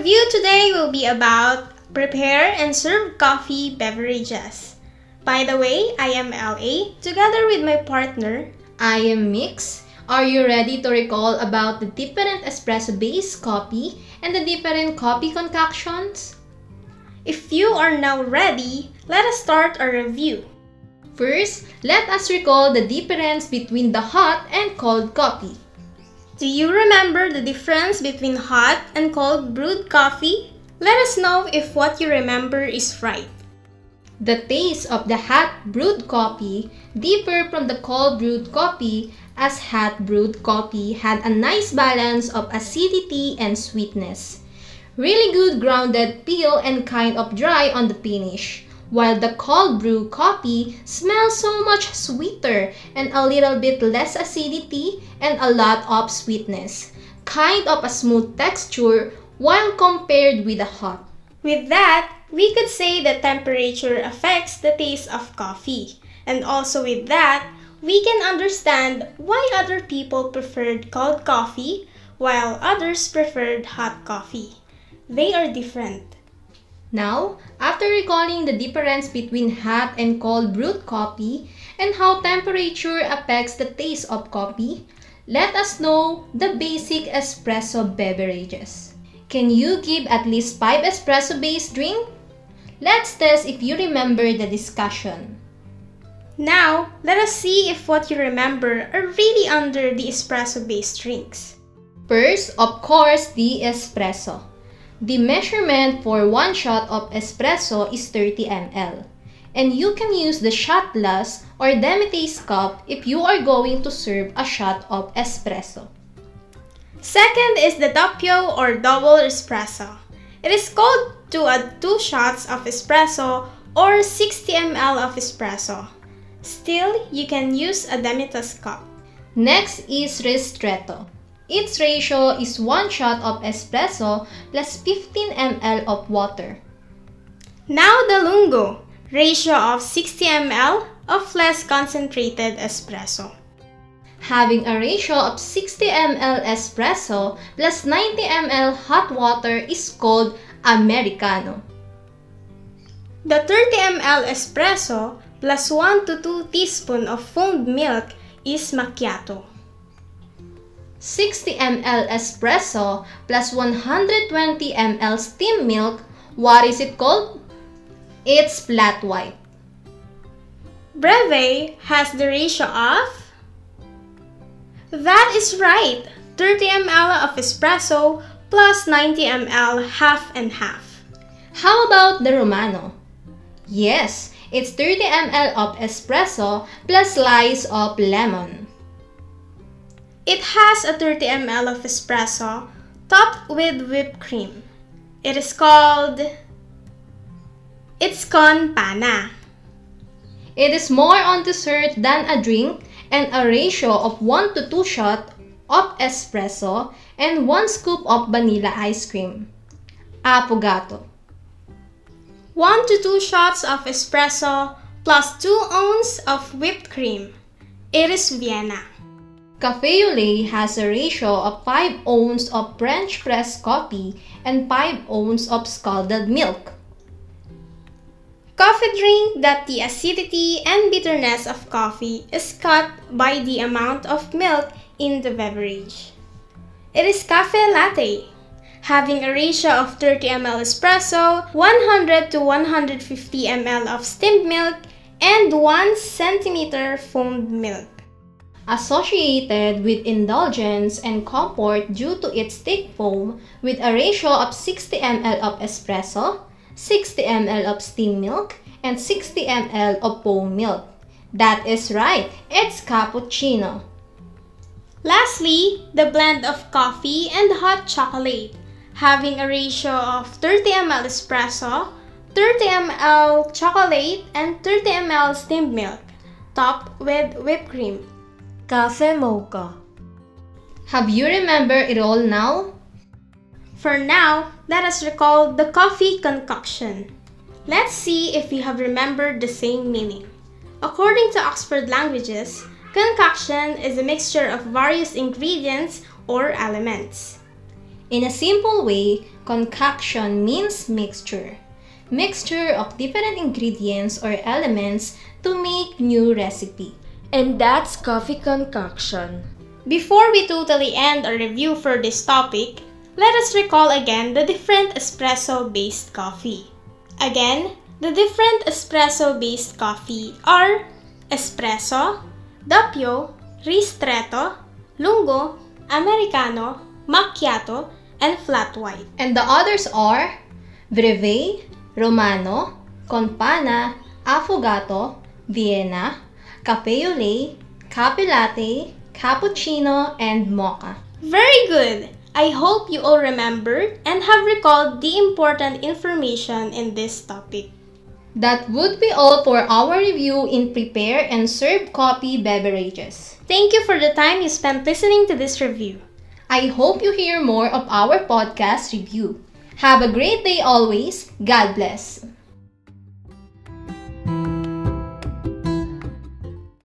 review today will be about prepare and serve coffee beverages. By the way, I am LA together with my partner. I am Mix. Are you ready to recall about the different espresso-based coffee and the different coffee concoctions? If you are now ready, let us start our review. First, let us recall the difference between the hot and cold coffee. Do you remember the difference between hot and cold brewed coffee? Let us know if what you remember is right. The taste of the hot brewed coffee differ from the cold brewed coffee as hot brewed coffee had a nice balance of acidity and sweetness. Really good grounded peel and kind of dry on the finish while the cold brew coffee smells so much sweeter and a little bit less acidity and a lot of sweetness. Kind of a smooth texture while compared with the hot. With that, we could say that temperature affects the taste of coffee. And also with that, we can understand why other people preferred cold coffee while others preferred hot coffee. They are different. Now, after recalling the difference between hot and cold brewed coffee and how temperature affects the taste of coffee, let us know the basic espresso beverages. Can you give at least 5 espresso-based drink? Let's test if you remember the discussion. Now, let us see if what you remember are really under the espresso-based drinks. First, of course, the espresso. The measurement for one shot of espresso is 30 ml. And you can use the shot glass or demitasse cup if you are going to serve a shot of espresso. Second is the doppio or double espresso. It is called to add 2 shots of espresso or 60 ml of espresso. Still, you can use a demitasse cup. Next is ristretto. Its ratio is 1 shot of espresso plus 15 ml of water. Now the lungo, ratio of 60 ml of less concentrated espresso. Having a ratio of 60 ml espresso plus 90 ml hot water is called Americano. The 30 ml espresso plus 1 to 2 teaspoon of foamed milk is macchiato. 60 ml espresso plus 120 ml steam milk, what is it called? It's flat white. Breve has the ratio of... That is right! 30 ml of espresso plus 90 ml half and half. How about the Romano? Yes, it's 30 ml of espresso plus slice of lemon. It has a 30 ml of espresso topped with whipped cream. It is called... It's con panna. It is more on dessert than a drink and a ratio of 1 to 2 shot of espresso and 1 scoop of vanilla ice cream. Affogato. 1 to 2 shots of espresso plus 2 ounces of whipped cream. It is Vienna. Lait has a ratio of 5 ounces of French press coffee and 5 ounces of scalded milk. Coffee drink that the acidity and bitterness of coffee is cut by the amount of milk in the beverage. It is cafe latte, having a ratio of 30 ml espresso, 100 to 150 ml of steamed milk, and 1 centimeter foamed milk associated with indulgence and comfort due to its thick foam with a ratio of 60 ml of espresso, 60 ml of steam milk, and 60 ml of foam milk. That is right, it's cappuccino. Lastly, the blend of coffee and hot chocolate, having a ratio of 30 ml espresso, 30 ml chocolate, and 30 ml steamed milk, topped with whipped cream. Cafe Mocha. Have you remembered it all now? For now, let us recall the coffee concoction. Let's see if we have remembered the same meaning. According to Oxford Languages, concoction is a mixture of various ingredients or elements. In a simple way, concoction means mixture. Mixture of different ingredients or elements to make new recipe. And that's coffee concoction. Before we totally end our review for this topic, let us recall again the different espresso-based coffee. Again, the different espresso-based coffee are espresso, doppio, ristretto, lungo, americano, macchiato, and flat white. And the others are Breve, Romano, Con panna, Affogato, Vienna, Cafe au lait, Cafe latte, Cappuccino, and Mocha. Very good! I hope you all remembered and have recalled the important information in this topic. That would be all for our review in prepare and serve coffee beverages. Thank you for the time you spent listening to this review. I hope you hear more of our podcast review. Have a great day always. God bless.